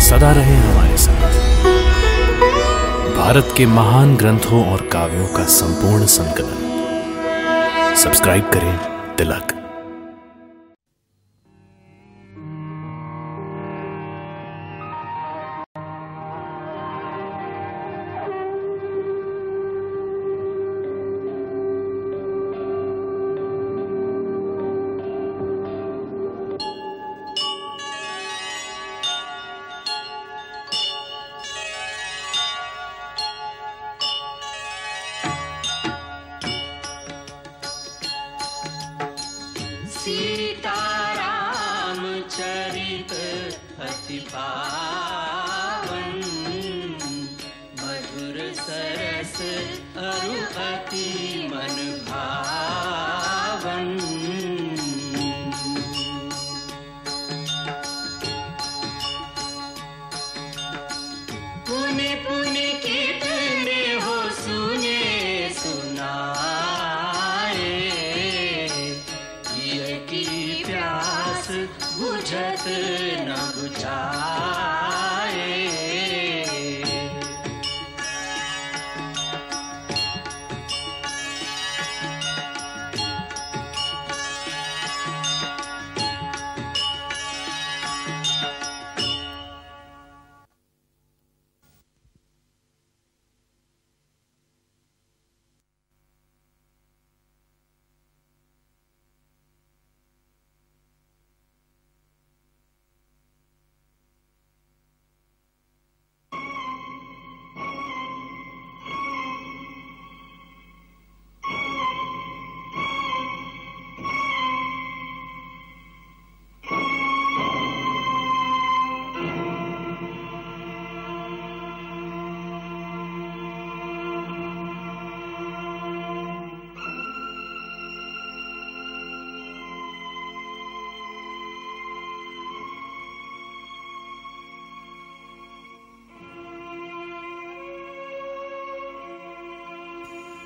सदा रहे हमारे साथ। भारत के महान ग्रंथों और काव्यों का संपूर्ण संकलन। सब्सक्राइब करें, तिलक। बुझत न बुझाए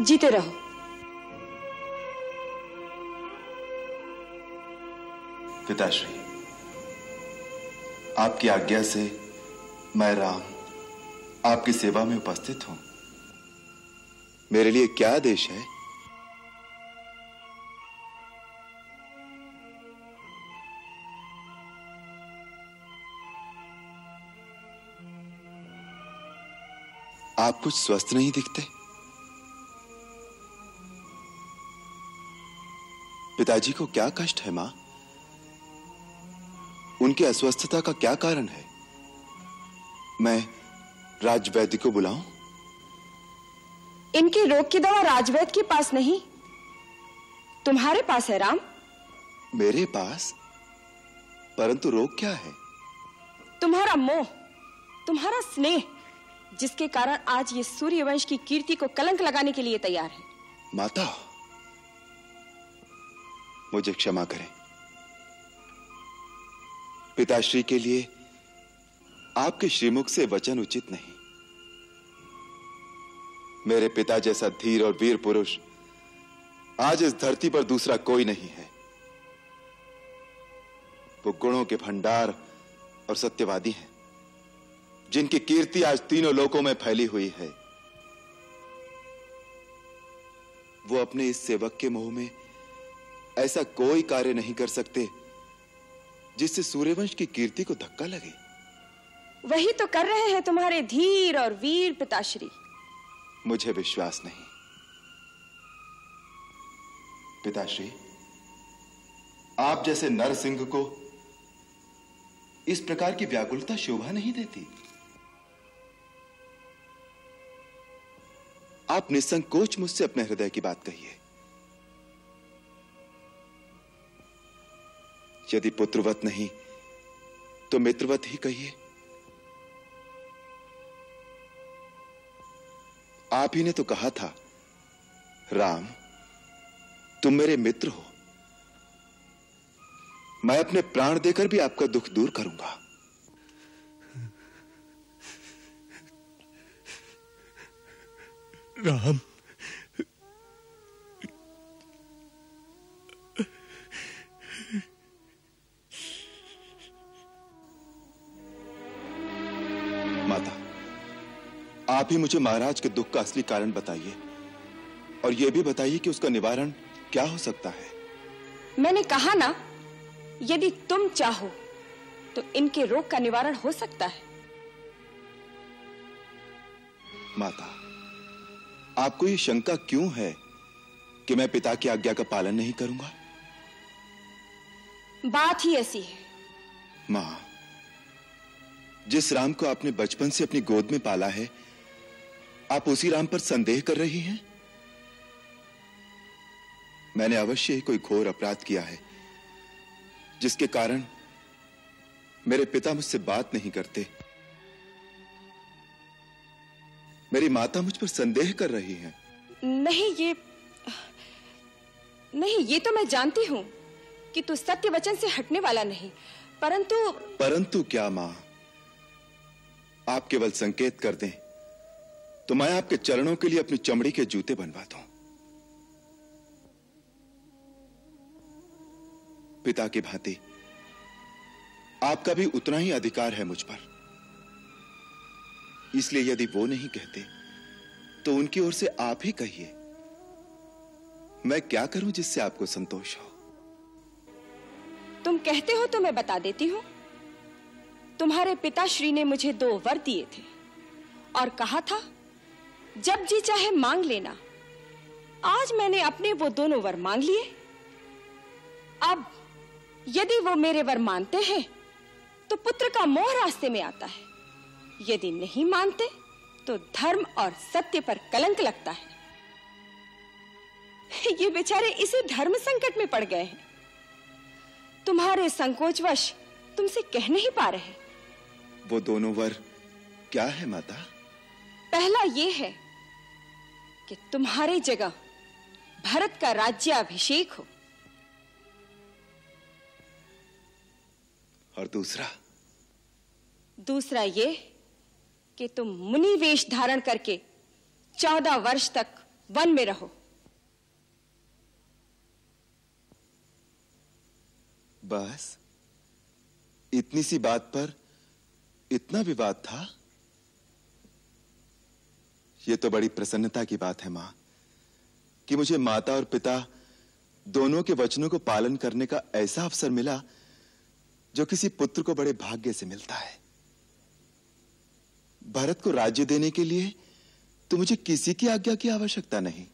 जीते रहो। पिताश्री, आपकी आज्ञा से मैं राम, आपकी सेवा में उपस्थित हूँ। मेरे लिए क्या आदेश है? आप कुछ स्वस्थ नहीं दिखते? पिताजी को क्या कष्ट है माँ? उनकी अस्वस्थता का क्या कारण है? मैं राजवैद्य को बुलाऊं? इनके रोग की दवा राजवैद के पास नहीं। तुम्हारे पास है राम। मेरे पास? परंतु रोग क्या है? तुम्हारा मोह तुम्हारा स्नेह जिसके कारण आज ये सूर्यवंश की कीर्ति को कलंक लगाने के लिए तैयार है। माता मुझे क्षमा करें। पिताश्री के लिए आपके श्रीमुख से वचन उचित नहीं। मेरे पिता जैसा धीर और वीर पुरुष आज इस धरती पर दूसरा कोई नहीं है। वो गुणों के भंडार और सत्यवादी हैं, जिनकी कीर्ति आज तीनों लोकों में फैली हुई है। वो अपने इस सेवक के मुँह में ऐसा कोई कार्य नहीं कर सकते जिससे सूर्यवंश की कीर्ति को धक्का लगे। वही तो कर रहे हैं तुम्हारे धीर और वीर पिताश्री। मुझे विश्वास नहीं। पिताश्री आप जैसे नरसिंह को इस प्रकार की व्याकुलता शोभा नहीं देती। आप निसंकोच मुझसे अपने हृदय की बात कहिए। यदि पुत्रवत नहीं तो मित्रवत ही कहिए। आप ही ने तो कहा था, राम, तुम मेरे मित्र हो। मैं अपने प्राण देकर भी आपका दुख दूर करूँगा। राम। आप ही मुझे महाराज के दुख का असली कारण बताइए। और यह भी बताइए कि उसका निवारण क्या हो सकता है। मैंने कहा ना यदि तुम चाहो तो इनके रोग का निवारण हो सकता है। माता आपको ये शंका क्यों है कि मैं पिता की आज्ञा का पालन नहीं करूँगा? बात ही ऐसी है। माँ जिस राम को आपने बचपन से अपनी गोद में पाला है आप उसी राम पर संदेह कर रही हैं? मैंने अवश्य ही कोई घोर अपराध किया है जिसके कारण मेरे पिता मुझसे बात नहीं करते। मेरी माता मुझ पर संदेह कर रही हैं। नहीं ये नहीं ये तो मैं जानती हूँ कि तू सत्य वचन से हटने वाला नहीं परंतु परंतु क्या माँ? आप केवल संकेत कर दें तो मैं आपके चरणों के लिए अपनी चमड़ी के जूते बनवा दूँ पिता की भांति, आपका भी उतना ही अधिकार है मुझ पर। इसलिए यदि वो नहीं कहते तो उनकी ओर से आप ही कहिए, मैं क्या करूँ जिससे आपको संतोष हो? तुम कहते हो तो मैं बता देती हूँ। तुम्हारे पिताश्री ने मुझे दो वर दिए थे और कहा था जब जी चाहे मांग लेना। आज मैंने अपने वो दोनों वर मांग लिए। अब यदि वो मेरे वर मानते हैं तो पुत्र का मोह रास्ते में आता है। यदि नहीं मानते तो धर्म और सत्य पर कलंक लगता है। ये बेचारे इसी धर्म संकट में पड़ गए हैं। तुम्हारे संकोचवश तुमसे कह नहीं पा रहे। वो दोनों वर क्या है माता? पहला ये है कि तुम्हारे जगह भरत का राज्याभिषेक हो। और दूसरा? दूसरा ये कि तुम मुनि वेश धारण करके चौदह वर्ष तक वन में रहो। बस इतनी सी बात पर इतना विवाद था? यह तो बड़ी प्रसन्नता की बात है माँ, कि मुझे माता और पिता दोनों के वचनों को पालन करने का ऐसा अवसर मिला, जो किसी पुत्र को बड़े भाग्य से मिलता है। भारत को राज्य देने के लिए तो मुझे किसी की आज्ञा की आवश्यकता नहीं।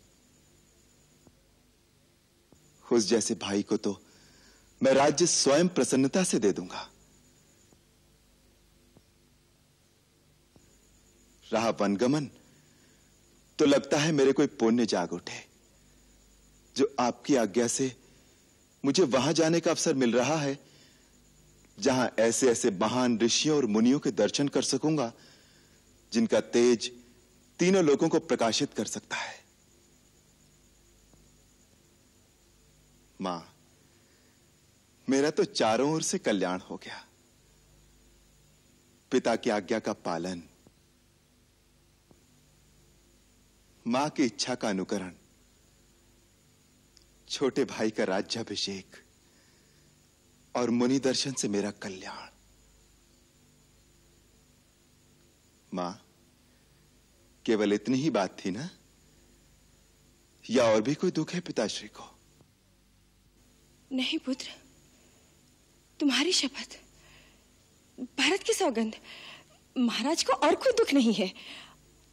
उस जैसे भाई को तो मैं राज्य स्वयं प्रसन्नता से दे दूँगा। रहा वनगमन तो लगता है मेरे कोई पुण्य जाग उठे। जो आपकी आज्ञा से मुझे वहाँ जाने का अवसर मिल रहा है, जहाँ ऐसे ऐसे महान ऋषियों और मुनियों के दर्शन कर सकूँगा, जिनका तेज तीनों लोगों को प्रकाशित कर सकता है। माँ, मेरा तो चारों ओर से कल्याण हो गया। पिता की आज्ञा का पालन माँ की इच्छा का अनुकरण, छोटे भाई का राज्याभिषेक और मुनि दर्शन से मेरा कल्याण। माँ, केवल इतनी ही बात थी ना? या और भी कोई दुख है पिताश्री को? नहीं पुत्र, तुम्हारी शपथ, भारत की सौगंध, महाराज को और कोई दुख नहीं है।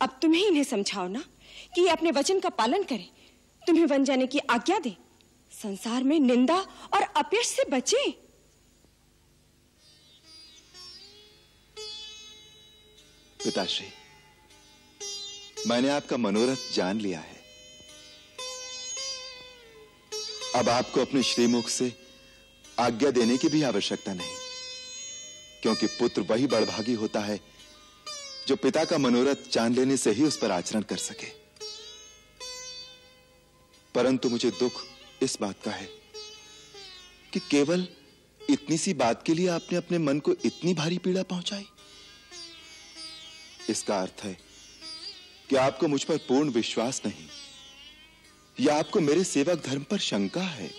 अब तुम ही इन्हें समझाओ ना। कि ये अपने वचन का पालन करें। तुम्हें वन जाने की आज्ञा दे। संसार में निंदा और अपयश से बचे। पिताश्री, मैंने आपका मनोरथ जान लिया है। अब आपको अपने श्रीमुख से आज्ञा देने की भी आवश्यकता नहीं, क्योंकि पुत्र वही बड़भागी होता है जो पिता का मनोरथ जान लेने से ही उस पर आचरण कर सके। परंतु मुझे दुख इस बात का है कि केवल इतनी सी बात के लिए आपने अपने मन को इतनी भारी पीड़ा पहुंचाई। इसका अर्थ है कि आपको मुझ पर पूर्ण विश्वास नहीं, या आपको मेरे सेवक धर्म पर शंका है।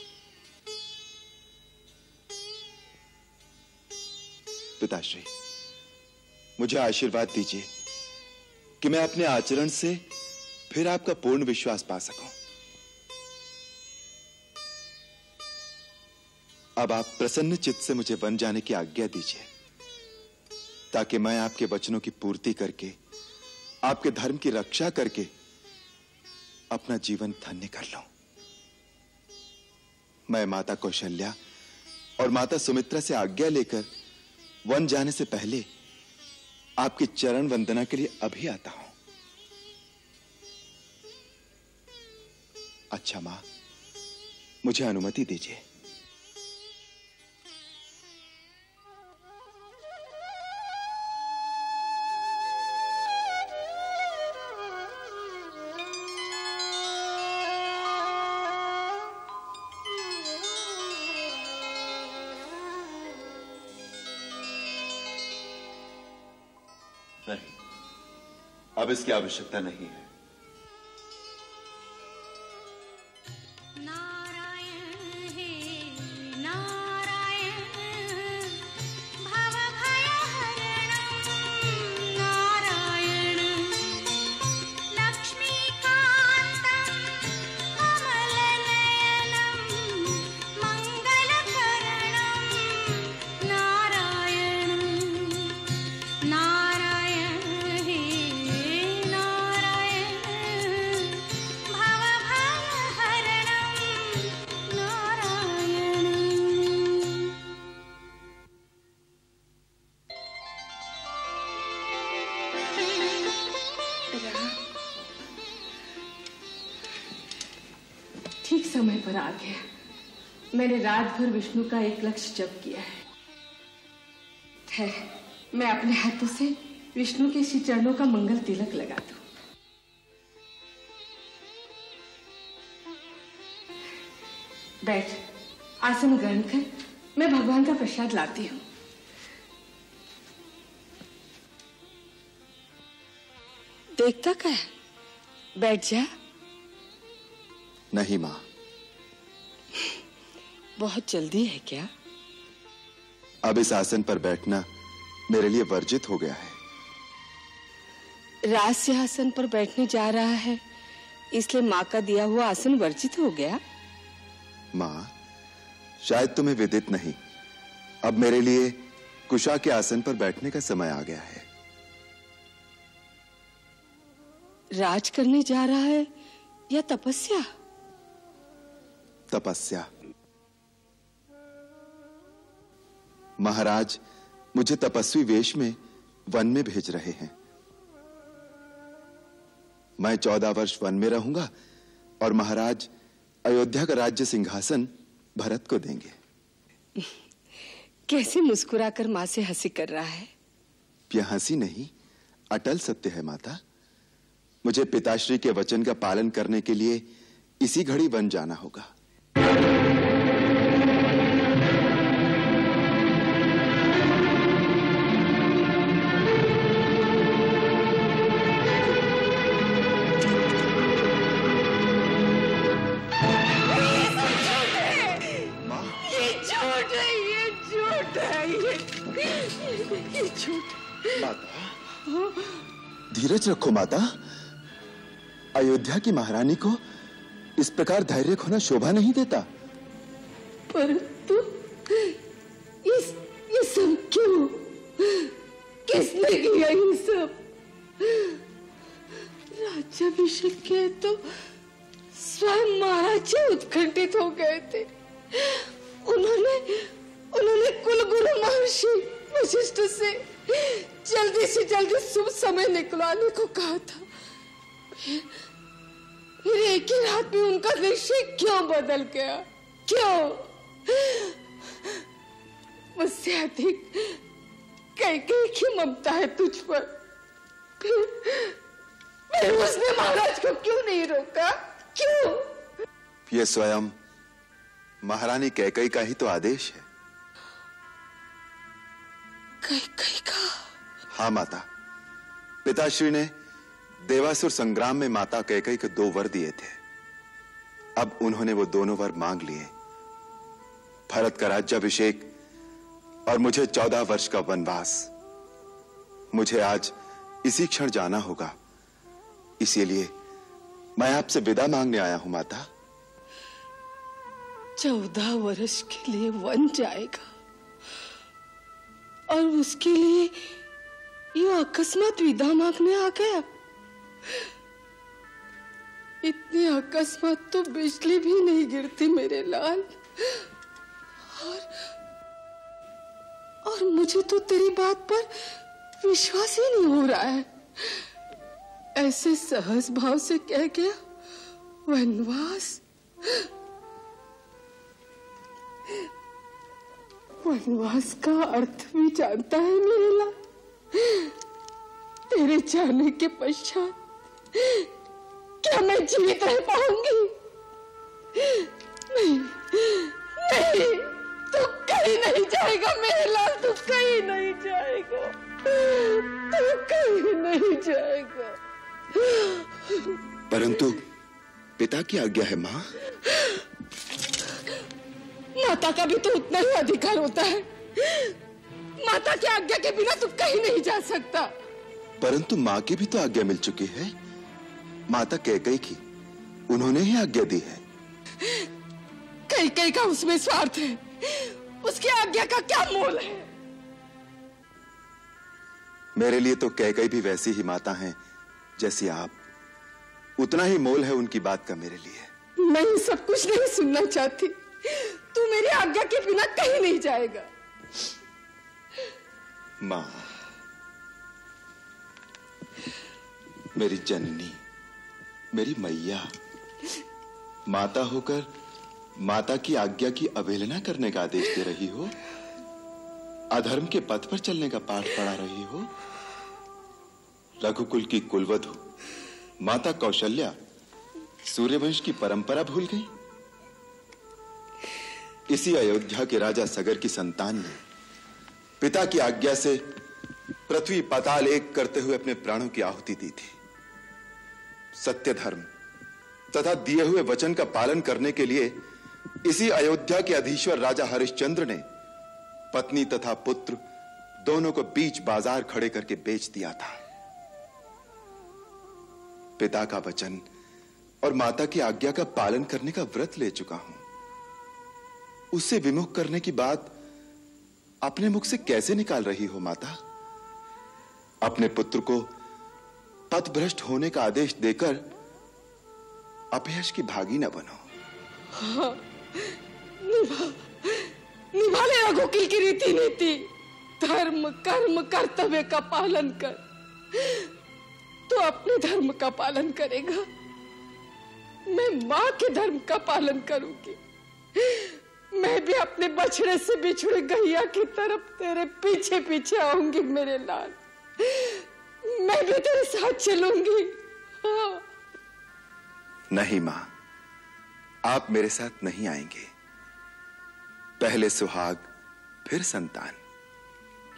पिताश्री, मुझे आशीर्वाद दीजिए कि मैं अपने आचरण से फिर आपका पूर्ण विश्वास पा सकूँ। अब आप प्रसन्न चित्त से मुझे वन जाने की आज्ञा दीजिए, ताकि मैं आपके वचनों की पूर्ति करके, आपके धर्म की रक्षा करके अपना जीवन धन्य कर लूँ। मैं माता कौशल्या और माता सुमित्रा से आज्ञा लेकर वन जाने से पहले आपकी चरण वंदना के लिए अभी आता हूँ। अच्छा माँ, मुझे अनुमति दीजिए। अब इसकी आवश्यकता नहीं है। आ गया मैंने रात भर विष्णु का एक लक्ष्य जप किया है। ठहर मैं अपने हाथों से विष्णु के श्री चरणों का मंगल तिलक लगा दू बैठ, आसन ग्रहण कर मैं भगवान का प्रसाद लाती हूँ। देखता क्या बैठ जा। नहीं माँ। बहुत जल्दी है क्या? अब इस आसन पर बैठना मेरे लिए वर्जित हो गया है। राज सिंहासन पर बैठने जा रहा है इसलिए माँ का दिया हुआ आसन वर्जित हो गया? माँ शायद तुम्हें विदित नहीं। अब मेरे लिए कुशा के आसन पर बैठने का समय आ गया है। राज करने जा रहा है या तपस्या? तपस्या। महाराज मुझे तपस्वी वेश में वन में भेज रहे हैं। मैं चौदह वर्ष वन में रहूँगा और महाराज अयोध्या का राज्य सिंहासन भरत को देंगे। कैसे मुस्कुराकर माँ से हँसी कर रहा है? यह हँसी नहीं अटल सत्य है माता। मुझे पिताश्री के वचन का पालन करने के लिए इसी घड़ी वन जाना होगा। धीरज रखो, माता। अयोध्या की महारानी को इस प्रकार धैर्य खोना शोभा नहीं देता। परंतु ये ये सब क्यों? किसने किया ये सब? राज्याभिषेक के तो स्वयं महाराज जी उत्कंठित हो गए थे। उन्होंने उन्होंने कुलगुरु महर्षि वशिष्ठ से जल्दी से जल्दी शुभ समय निकलवाने को कहा था। फिर, फिर एक ही रात में उनका निश्चय क्यों बदल गया? क्यों? मुझसे अधिक कई कई की ममता है तुझ पर। फिर, फिर उसने महाराज को क्यों नहीं रोका? क्यों? ये स्वयं महारानी कैकई का ही तो आदेश है। कई कई का? हाँ माता। पिताश्री ने देवासुर संग्राम में माता कैकई को दो वर दिए थे। अब उन्होंने वो दोनों वर मांग लिए। भरत का राज्याभिषेक और मुझे चौदह वर्ष का वनवास। मुझे आज इसी क्षण जाना होगा। इसीलिए मैं आपसे विदा मांगने आया हूँ, माता। चौदह वर्ष के लिए वन जाएगा। और उसके लिए यू अकस्मात विदा मांगने आ गया। इतनी अकस्मात तो बिजली भी नहीं गिरती मेरे लाल। और और मुझे तो तेरी बात पर विश्वास ही नहीं हो रहा है। ऐसे सहज भाव से कह गया, वनवास। वनवास का अर्थ भी जानता है मेरे लाल। तेरे जाने के पश्चात क्या मैं जीवित रह पाऊँगी? नहीं नहीं तू कहीं नहीं जाएगा मेरे लाल तू कहीं नहीं जाएगा तू कहीं नहीं जाएगा। परंतु पिता की आज्ञा है माँ। माता का भी तो उतना ही अधिकार होता है। माता की आज्ञा के बिना तू कहीं नहीं जा सकता। परंतु माँ की भी तो आज्ञा मिल चुकी है। माता कैकई की उन्होंने ही आज्ञा दी है। कई कई का उसमें स्वार्थ है। उसकी आज्ञा का क्या मोल है? मेरे लिए तो कैकई भी वैसी ही माता हैं जैसी आप। उतना ही मोल है उनकी बात का मेरे लिए। मैं सब कुछ नहीं सुनना चाहती। तू मेरी आज्ञा के बिना कहीं नहीं जाएगा। माँ, मेरी जननी, मेरी मैया, माता होकर माता की आज्ञा की अवहेलना करने का आदेश दे रही हो, अधर्म के पथ पर चलने का पाठ पढ़ा रही हो रघुकुल की कुलवधु, माता कौशल्या, सूर्यवंश की परंपरा भूल गई। इसी अयोध्या के राजा सगर की संतान ने पिता की आज्ञा से पृथ्वी पाताल एक करते हुए अपने प्राणों की आहुति दी थी। सत्य धर्म तथा दिए हुए वचन का पालन करने के लिए इसी अयोध्या के अधीश्वर राजा हरिश्चंद्र ने पत्नी तथा पुत्र दोनों को बीच बाज़ार खड़े करके बेच दिया था। पिता का वचन और माता की आज्ञा का पालन करने का व्रत ले चुका हूँ। उससे विमुख करने की बात अपने मुख से कैसे निकाल रही हो माता? अपने पुत्र को पथ भ्रष्ट होने का आदेश देकर अपयश की भागी न बनो। हाँ, निभा निभा ले रघुकुल की रीति नीति। धर्म कर्म कर्तव्य का पालन कर। तो अपने धर्म का पालन करेगा। मैं माँ के धर्म का पालन करूँगी। मैं भी अपने बछड़े से बिछड़े गैया की तरफ़ तेरे पीछे पीछे आऊँगी, मेरे लाल। मैं भी तेरे साथ चलूँगी। हाँ। नहीं माँ, आप मेरे साथ नहीं आएँगे। पहले सुहाग, फिर संतान।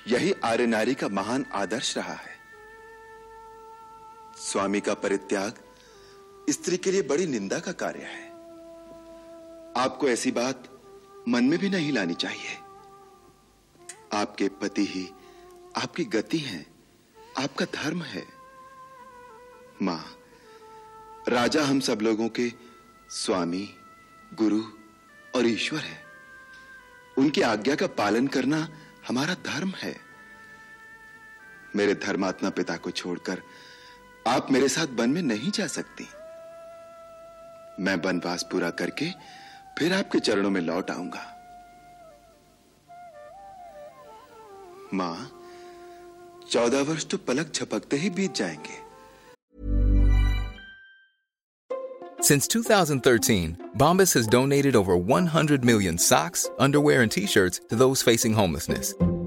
यही आर्य नारी का महान आदर्श रहा है। स्वामी का परित्याग स्त्री के लिए बड़ी निंदा का कार्य है। आपको ऐसी बात मन में भी नहीं लानी चाहिए। आपके पति ही आपकी गति है, आपका धर्म है। माँ, राजा हम सब लोगों के स्वामी, गुरु और ईश्वर है। उनकी आज्ञा का पालन करना हमारा धर्म है। मेरे धर्मात्मा पिता को छोड़कर आप मेरे साथ वन में नहीं जा सकती। मैं वनवास पूरा करके फिर आपके चरणों में लौट आऊँगा माँ चौदह वर्ष तो पलक झपकते ही बीत जाएँगे Since 2013, Bombas has donated over 100 million socks, underwear, and t shirts to those facing homelessness.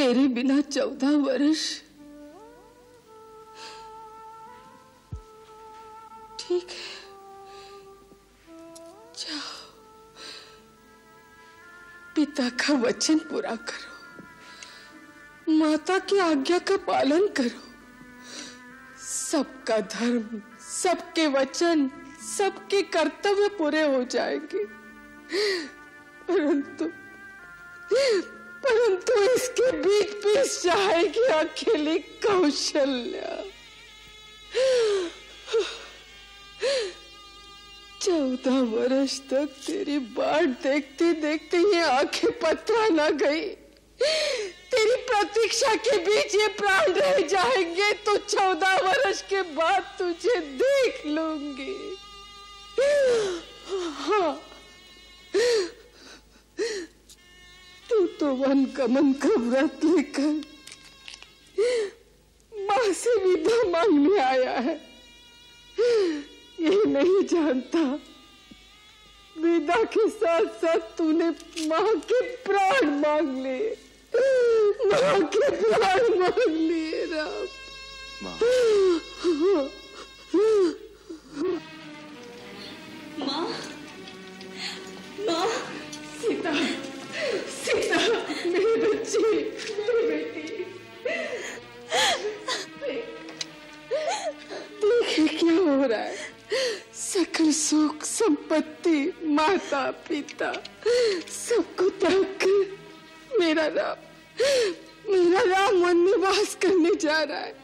तेरे बिना चौदह वर्ष। ठीक है। जाओ। पिता का वचन पूरा करो। माता की आज्ञा का पालन करो। सबका धर्म, सबके वचन, सबके कर्तव्य पूरे हो जाएँगे। परंतु परंतु इसके बीच पीस जाएगी अकेली कौशल्या। चौदह वर्ष तक तेरी बाट देखते देखते ये आँखें पत्थर न गई। तेरी प्रतीक्षा के बीच ये प्राण रह जाएँगे तो चौदह वर्ष के बाद तुझे देख लूँगी। हाँ। तू वन गमन का व्रत लेकर माँ से विदा मांगने आया है। ये नहीं जानता विदा के साथ साथ तूने माँ के प्राण मांग लिए। माँ के प्राण मांग लिए राम। माँ। माता पिता सबको त्याग मेरा राम मेरा राम वन निवास करने जा रहा है।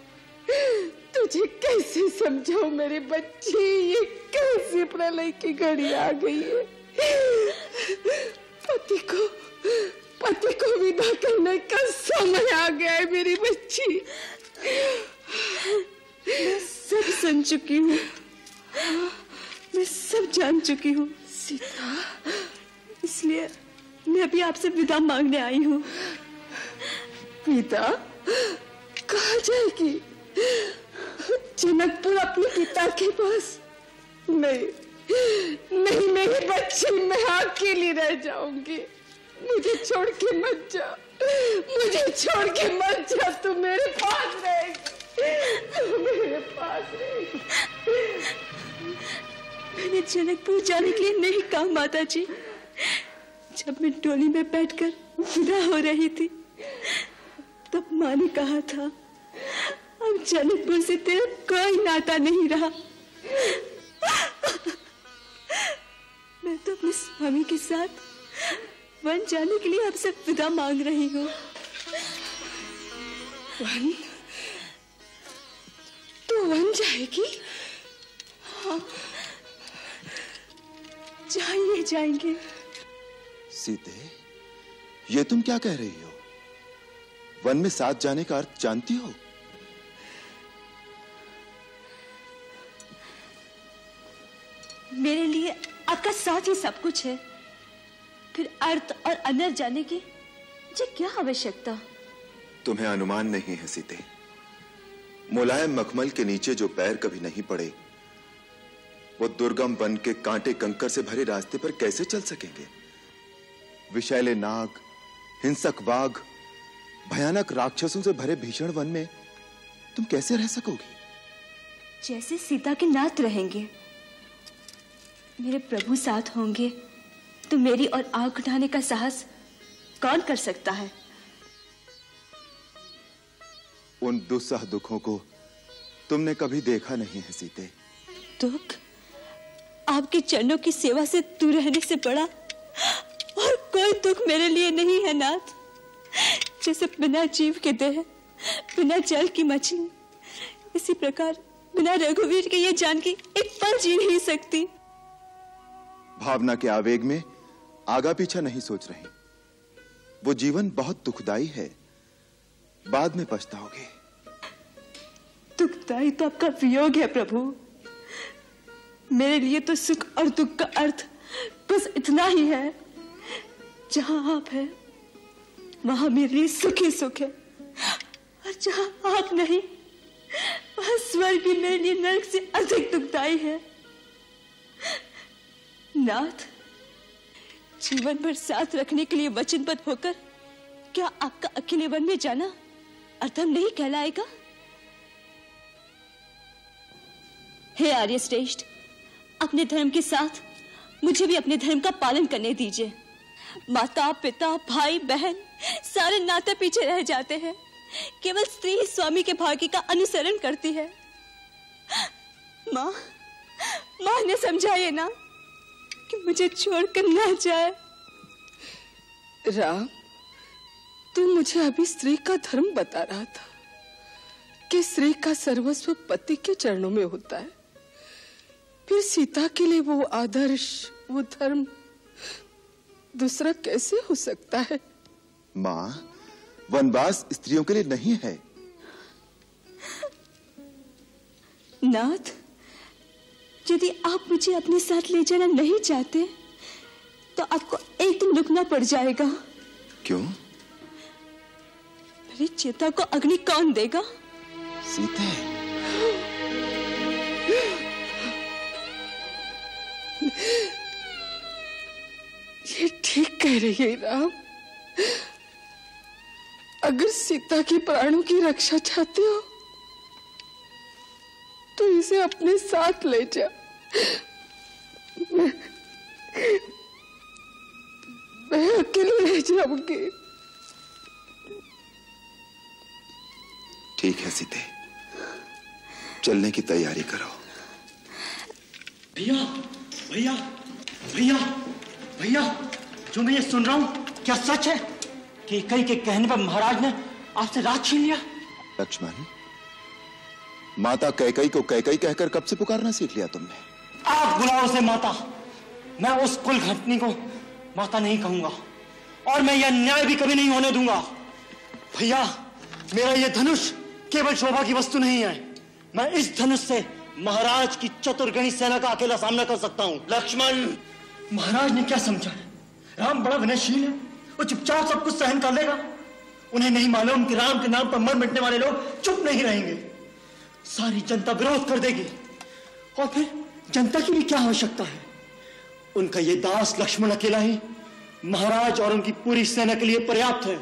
तुझे कैसे समझाऊं मेरी बच्ची? ये कैसी प्रलय की घड़ी आ गई है? पति को पति को विदा करने का समय आ गया है मेरी बच्ची। मैं सब सुन चुकी हूँ। मैं सब जान चुकी हूँ। सीता, इसलिए मैं अभी आपसे विदा मांगने आई हूँ। पिता, कहा जाएगी? जनकपुर अपने पिता के पास। नहीं नहीं मेरी बच्ची, मैं अकेली रह जाऊँगी। मुझे छोड़ के मत जा। मुझे छोड़ के मत जा, तू मेरे पास रहेगी। तू मेरे पास रहेगी। मैंने जनकपुर जाने के लिए नहीं कहा माता जी जब मैं टोली में बैठकर विदा हो रही थी, तब माँ ने कहा था, अब जनकपुर से तेरा कोई नाता नहीं रहा। मैं तो अपने स्वामी के साथ वन जाने के लिए आपसे विदा मांग रही हूँ। वन? तू वन जाएगी? हाँ। चाहिए जाएँगे सीते ये तुम क्या कह रही हो? वन में साथ जाने का अर्थ जानती हो? मेरे लिए आपका साथ ही सब कुछ है। फिर अर्थ और अनर जाने की मुझे क्या आवश्यकता? तुम्हें अनुमान नहीं है सीते। मुलायम मखमल के नीचे जो पैर कभी नहीं पड़े वो दुर्गम बन के कांटे कंकर से भरे रास्ते पर कैसे चल सकेंगे? विशैले नाग हिंसक बाघ भयानक राक्षसों से भरे भीषण वन में तुम कैसे रह सकोगी? जैसे सीता के नाथ रहेंगे। मेरे प्रभु साथ होंगे तो मेरी और आग उठाने का साहस कौन कर सकता है? उन दुस्सह दुखों को तुमने कभी देखा नहीं है सीते। दुख? आपके चरणों की सेवा से दूर रहने से बड़ा और कोई दुख मेरे लिए नहीं है नाथ। जैसे बिना जीव के देह बिना जल की मछली। इसी प्रकार बिना रघुवीर के ये जानकी एक पल जी नहीं सकती। भावना के आवेग में आगा पीछा नहीं सोच रहे। वो जीवन बहुत दुखदाई है। बाद में पछताओगे। दुखदाई तो आपका वियोग है प्रभु। मेरे लिए तो सुख और दुख का अर्थ बस इतना ही है। जहाँ आप हैं, वहाँ मेरे लिए सुख ही सुख है। और जहाँ आप नहीं, वहाँ स्वर्ग भी मेरे लिए नरक से अधिक दुखदाई है। नाथ, जीवन भर साथ रखने के लिए वचनबद्ध होकर क्या आपका अकेले वन में जाना अर्थम नहीं कहलाएगा? हे आर्य श्रेष्ठ अपने धर्म के साथ मुझे भी अपने धर्म का पालन करने दीजिए। माता पिता भाई बहन सारे नाते पीछे रह जाते हैं। केवल स्त्री स्वामी के भाग्य का अनुसरण करती है। माँ माँ ने समझाइए ना कि मुझे छोड़कर ना जाए। राम, तू मुझे अभी स्त्री का धर्म बता रहा था कि स्त्री का सर्वस्व पति के चरणों में होता है। फिर सीता के लिए वो आदर्श वो धर्म दूसरा कैसे हो सकता है? माँ वनवास स्त्रियों के लिए नहीं है। नाथ यदि आप मुझे अपने साथ ले जाना नहीं चाहते तो आपको एक दिन रुकना पड़ जाएगा। क्यों? मेरी चिता को अग्नि कौन देगा? सीते ये ठीक कह रही है राम। अगर सीता की प्राणों की रक्षा चाहते हो तो इसे अपने साथ ले जा। मैं, मैं अकेले रह जाऊँगी। ठीक है सीते। चलने की तैयारी करो। भैया भैया भैया भैया जो मैं ये सुन रहा हूँ क्या सच है कि कई के कहने पर महाराज ने आपसे राज छीन लिया? लक्ष्मण माता कैकई को कैकई कहकर कब से पुकारना सीख लिया तुमने? आप बुलाओ उसे माता। मैं उस कुल घटनी को माता नहीं कहूँगा और मैं यह न्याय भी कभी नहीं होने दूँगा। भैया मेरा यह धनुष केवल शोभा की वस्तु नहीं है। मैं इस धनुष से महाराज की चतुर्गणी सेना का अकेला सामना कर सकता हूँ। लक्ष्मण! महाराज ने क्या समझा? है राम बड़ा विनयशील है। वो चुपचाप सब कुछ सहन कर लेगा। उन्हें नहीं मालूम कि राम के नाम पर मर मिटने वाले लोग चुप नहीं रहेंगे। सारी जनता विरोध कर देगी। और फिर जनता की भी क्या आवश्यकता है? उनका ये दास लक्ष्मण अकेला ही महाराज और उनकी पूरी सेना के लिए पर्याप्त है।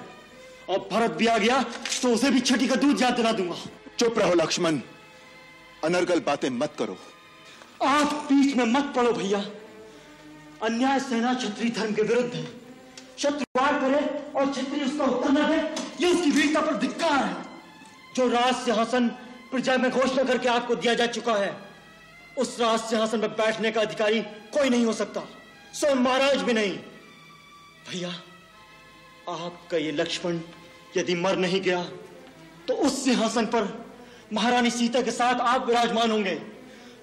और भरत भी आ गया तो उसे भी छठी का दूध याद दिला दूँगा। चुप रहो, लक्ष्मण। अनर्गल बातें मत करो। आप बीच में मत पड़ो भैया। अन्याय सेना क्षत्रिय धर्म के विरुद्ध। है शत्रु वार करे और क्षत्रिय उसका उत्तर न दे, ये उसकी वीरता पर धिक्कार है। जो राज सिंहासन प्रजा में घोषणा करके आपको दिया जा चुका है, उस राज सिंहासन पर बैठने का अधिकारी कोई नहीं हो सकता सो महाराज भी नहीं। भैया, आपका ये लक्ष्मण यदि मर नहीं गया तो उस सिंहासन पर महारानी सीता के साथ आप विराजमान होंगे।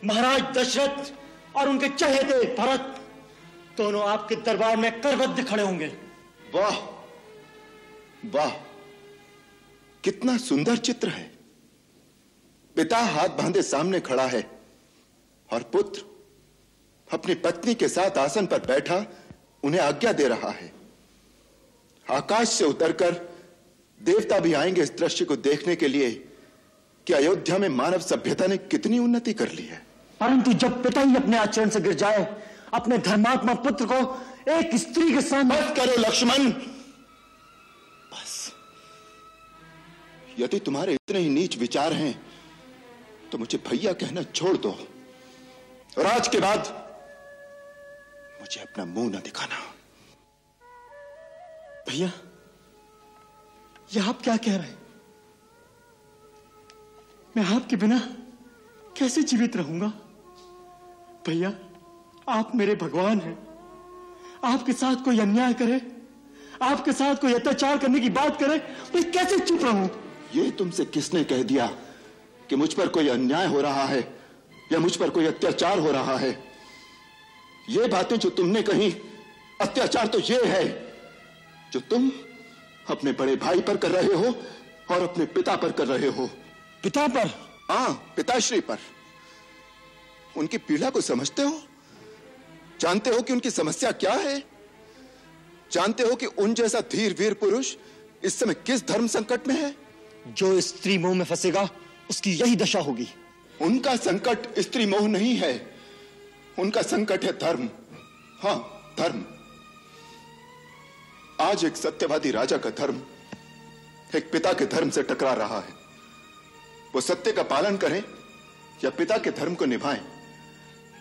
महाराज दशरथ और उनके चहेते भरत, दोनों आपके दरबार में करबद्ध खड़े होंगे। वाह वाह, कितना सुंदर चित्र है। पिता हाथ बांधे सामने खड़ा है और पुत्र अपनी पत्नी के साथ आसन पर बैठा उन्हें आज्ञा दे रहा है। आकाश से उतरकर देवता भी आएँगे इस दृश्य को देखने के लिए। कि अयोध्या में मानव सभ्यता ने कितनी उन्नति कर ली है। परंतु जब पिता ही अपने आचरण से गिर जाए अपने धर्मात्मा पुत्र को एक स्त्री के सामने बस करो लक्ष्मण। बस। यदि तुम्हारे इतने ही नीच विचार हैं तो मुझे भैया कहना छोड़ दो। और आज के बाद मुझे अपना मुँह न दिखाना। भैया यह आप क्या कह रहे हैं? मैं आपके बिना कैसे जीवित रहूँगा? भैया, आप मेरे भगवान हैं। आपके साथ कोई अन्याय करे, आपके साथ कोई अत्याचार करने की बात करे, मैं कैसे चुप रहूँ? ये तुमसे किसने कह दिया कि मुझ पर कोई अन्याय हो रहा है या मुझ पर कोई अत्याचार हो रहा है? ये बातें जो तुमने कही, अत्याचार तो ये है जो तुम अपने बड़े भाई पर कर रहे हो और अपने पिता पर कर रहे हो। पिता पर। हाँ पिताश्री पर। उनकी पीड़ा को समझते हो? जानते हो कि उनकी समस्या क्या है? जानते हो कि उन जैसा धीर वीर पुरुष इस समय किस धर्म संकट में है? जो स्त्री मोह में फंसेगा उसकी यही दशा होगी। उनका संकट स्त्री मोह नहीं है। उनका संकट है धर्म। हाँ धर्म। आज एक सत्यवादी राजा का धर्म एक पिता के धर्म से टकरा रहा है। वो सत्य का पालन करें या पिता के धर्म को निभाएँ।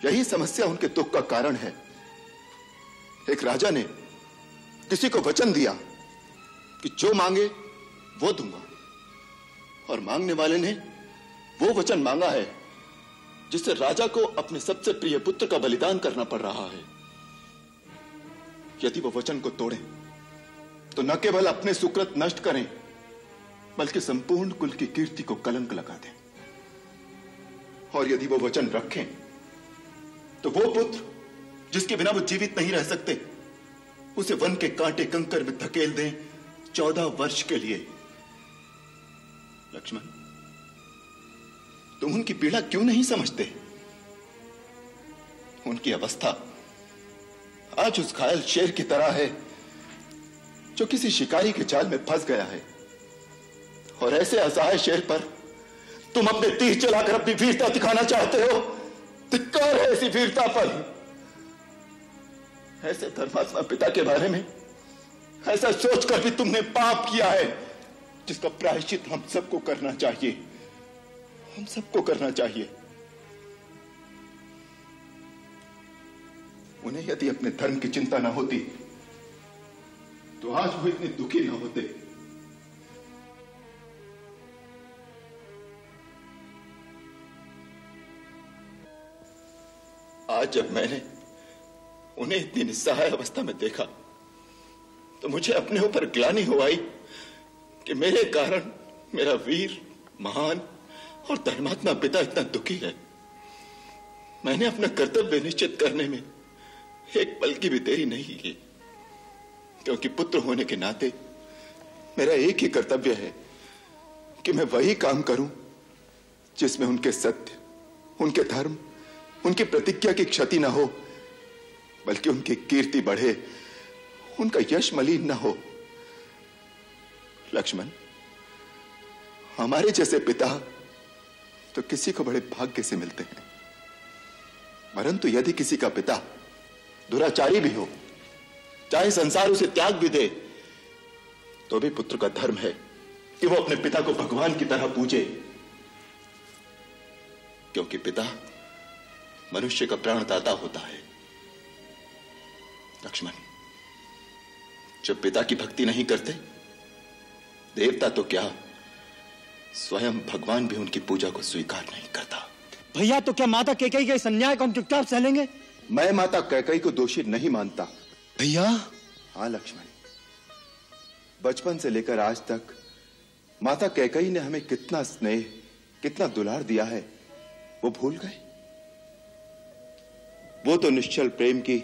यही समस्या उनके दुख का कारण है। एक राजा ने किसी को वचन दिया कि जो मांगे, वो दूँगा। और मांगने वाले ने वो वचन मांगा है, जिससे राजा को अपने सबसे प्रिय पुत्र का बलिदान करना पड़ रहा है। यदि वो वचन को तोड़ें तो न केवल अपने सुकृत नष्ट करें बल्कि संपूर्ण कुल की कीर्ति को कलंक लगा दें। और यदि वो वचन रखें तो वो पुत्र, जिसके बिना वो जीवित नहीं रह सकते, उसे वन के कांटे कंकर में धकेल दें चौदह वर्ष के लिए। लक्ष्मण, तुम उनकी पीड़ा क्यों नहीं समझते? उनकी अवस्था आज उस घायल शेर की तरह है, जो किसी शिकारी के जाल में फंस गया है। और ऐसे असहाय शेर पर तुम अपने तीर चलाकर अपनी वीरता दिखाना चाहते हो? धिक्कार है ऐसी वीरता पर। ऐसे धर्मात्मा पिता के बारे में ऐसा सोचकर भी तुमने पाप किया है, जिसका प्रायश्चित हम सबको करना चाहिए। हम सबको करना चाहिए। उन्हें यदि अपने धर्म की चिंता ना होती तो आज वो इतने दुखी ना होते। आज जब मैंने उन्हें इतनी निस्सहाय अवस्था में देखा तो मुझे अपने ऊपर ग्लानी हो आई कि मेरे कारण मेरा वीर, महान और धर्मात्मा पिता इतना दुखी है। मैंने अपना कर्तव्य निश्चित करने में एक पल की भी देरी नहीं की, क्योंकि पुत्र होने के नाते मेरा एक ही कर्तव्य है कि मैं वही काम करूँ जिसमें उनके सत्य, उनके धर्म उनकी प्रतिज्ञा की क्षति ना हो, बल्कि उनकी कीर्ति बढ़े, उनका यश मलिन ना हो। लक्ष्मण, हमारे जैसे पिता तो किसी को बड़े भाग्य से मिलते हैं, परंतु यदि किसी का पिता दुराचारी भी हो, चाहे संसार उसे त्याग भी दे तो भी पुत्र का धर्म है कि वो अपने पिता को भगवान की तरह पूजे, क्योंकि पिता मनुष्य का प्राणदाता होता है। लक्ष्मण जब पिता की भक्ति नहीं करते देवता तो क्या स्वयं भगवान भी उनकी पूजा को स्वीकार नहीं करता? भैया तो क्या माता कैकई के इस अन्याय को हम चुपचाप सह लेंगे मैं माता कैकई को दोषी नहीं मानता। भैया? हाँ लक्ष्मण। बचपन से लेकर आज तक माता कैकई ने हमें कितना स्नेह कितना दुलार दिया है वो भूल गए? वो तो निश्चल प्रेम की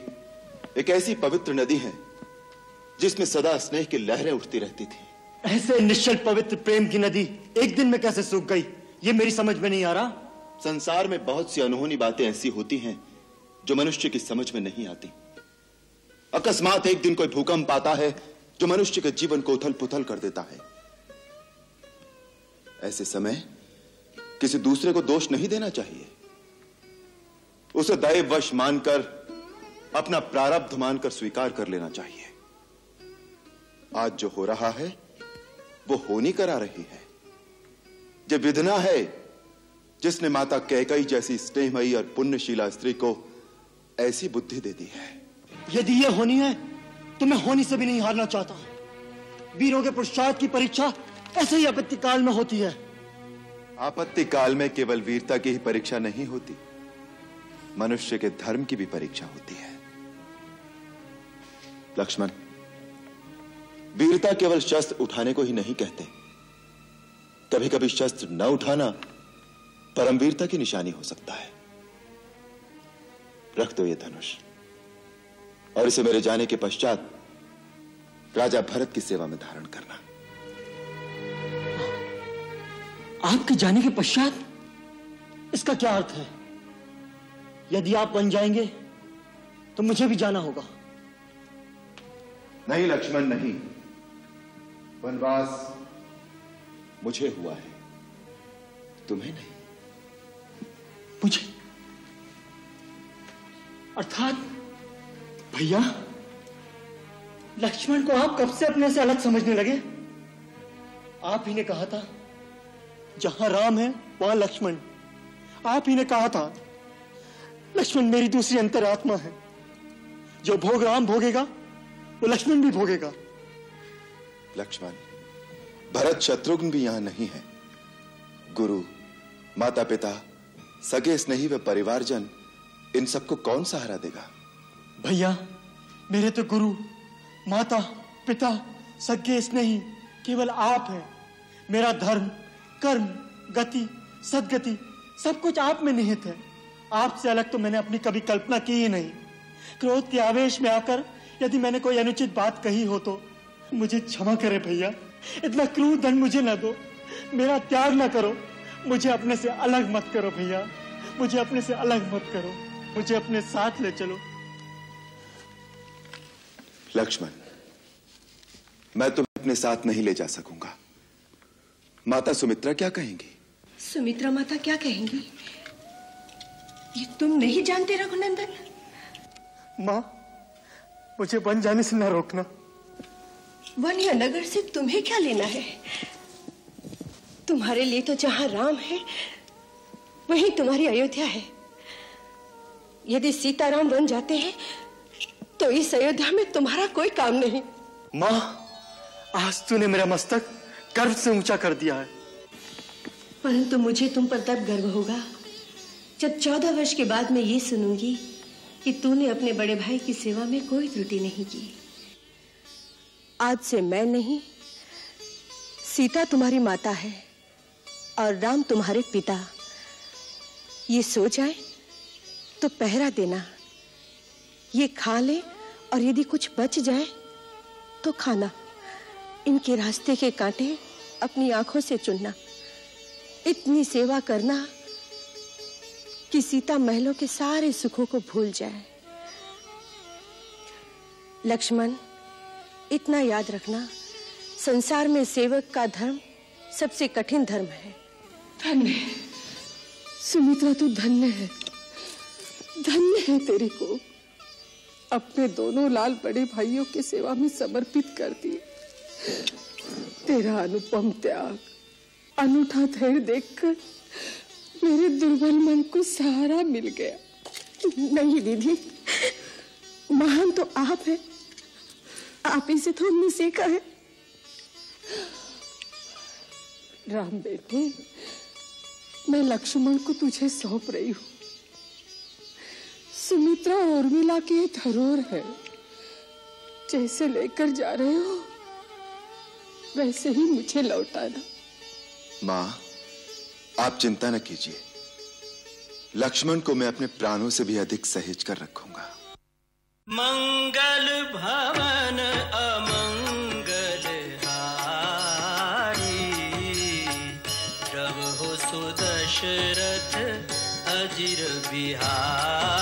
एक ऐसी पवित्र नदी है जिसमें सदा स्नेह की लहरें उठती रहती थी। ऐसे निश्चल पवित्र प्रेम की नदी एक दिन में कैसे सूख गई? ये मेरी समझ में नहीं आ रहा। संसार में बहुत सी अनहोनी बातें ऐसी होती हैं जो मनुष्य की समझ में नहीं आती। अकस्मात एक दिन कोई भूकंप आता है जो मनुष्य के जीवन को उथल पुथल कर देता है। ऐसे समय किसी दूसरे को दोष नहीं देना चाहिए। उसे दैव वश मानकर अपना प्रारब्ध मानकर स्वीकार कर लेना चाहिए। आज जो हो रहा है वो होनी करा रही है। जो विधना है जिसने माता कैकई जैसी स्नेहमयी और पुण्यशीला स्त्री को ऐसी बुद्धि दे दी है। यदि ये होनी है तो मैं होनी से भी नहीं हारना चाहता। हूँ वीरों के पुरुषार्थ की परीक्षा ऐसे ही आपत्ति काल में होती है। आपत्ति काल में केवल वीरता की ही परीक्षा नहीं होती। मनुष्य के धर्म की भी परीक्षा होती है। लक्ष्मण, वीरता केवल शस्त्र उठाने को ही नहीं कहते। कभी कभी शस्त्र न उठाना परमवीरता की निशानी हो सकता है। रख दो ये धनुष। और इसे मेरे जाने के पश्चात राजा भरत की सेवा में धारण करना। आपके जाने के पश्चात? इसका क्या अर्थ है? यदि आप बन जाएँगे तो मुझे भी जाना होगा। नहीं लक्ष्मण नहीं। वनवास मुझे हुआ है। तुम्हें नहीं। मुझे। अर्थात भैया लक्ष्मण को आप कब से अपने से अलग समझने लगे? आप ही ने कहा था जहाँ राम है वहाँ लक्ष्मण। आप ही ने कहा था लक्ष्मण मेरी दूसरी अंतरात्मा है। जो भोग राम भोगेगा वो लक्ष्मण भी भोगेगा। लक्ष्मण भरत शत्रुघ्न भी यहाँ नहीं है। गुरु माता पिता सगे स्नेही व परिवारजन इन सबको कौन सहारा देगा? भैया मेरे तो गुरु माता पिता सगे स्नेही केवल आप हैं। मेरा धर्म कर्म गति सदगति सब कुछ आप में निहित है। आपसे अलग तो मैंने अपनी कभी कल्पना की ही नहीं। क्रोध के आवेश में आकर यदि मैंने कोई अनुचित बात कही हो तो मुझे क्षमा करे भैया। इतना क्रूर दंड मुझे न दो। मेरा त्याग न करो। मुझे अपने से अलग मत करो भैया। मुझे अपने से अलग मत करो। मुझे अपने साथ ले चलो। लक्ष्मण मैं तुम्हें अपने साथ नहीं ले जा सकूँगा। माता सुमित्रा क्या कहेंगी? सुमित्रा माता क्या कहेंगी? ये तुम नहीं जानते रघुनंदन? माँ मुझे बन जाने से ना रोकना। वन या नगर से तुम्हें क्या लेना है? तुम्हारे लिए तो जहाँ राम है वहीं तुम्हारी अयोध्या है। यदि सीताराम बन जाते हैं तो इस अयोध्या में तुम्हारा कोई काम नहीं। माँ आज तूने मेरा मस्तक गर्व से ऊँचा कर दिया है। परंतु मुझे तुम पर तब गर्व होगा जब चौदह वर्ष के बाद मैं ये सुनूँगी कि तूने अपने बड़े भाई की सेवा में कोई त्रुटि नहीं की। आज से मैं नहीं, सीता तुम्हारी माता है और राम तुम्हारे पिता। ये सो जाए तो पहरा देना। ये खा ले और यदि कुछ बच जाए तो खाना। इनके रास्ते के कांटे अपनी आँखों से चुनना। इतनी सेवा करना कि सीता महलों के सारे सुखों को भूल जाए। लक्ष्मण, इतना याद रखना, संसार में सेवक का धर्म सबसे कठिन धर्म है। धन्य सुमित्रा, तू धन्य है। धन्य है तेरे को। अपने दोनों लाल बड़े भाइयों की सेवा में समर्पित कर दिए तेरा अनुपम त्याग, अनूठा धैर्य देखकर मेरे दुर्बल मन को सहारा मिल गया। नहीं दीदी, महान तो आप है। आप ही से तो हमने सीखा है। राम बेटे, मैं लक्ष्मण को तुझे सौंप रही हूँ। सुमित्रा उर्मिला की धरोहर है। जैसे लेकर जा रहे हो, वैसे ही मुझे लौटाना। माँ आप चिंता न कीजिए। लक्ष्मण को मैं अपने प्राणों से भी अधिक सहेज कर रखूँगा। मंगल भवन अमंगल हारी। हो सुदशरथ अजीर बिहारी।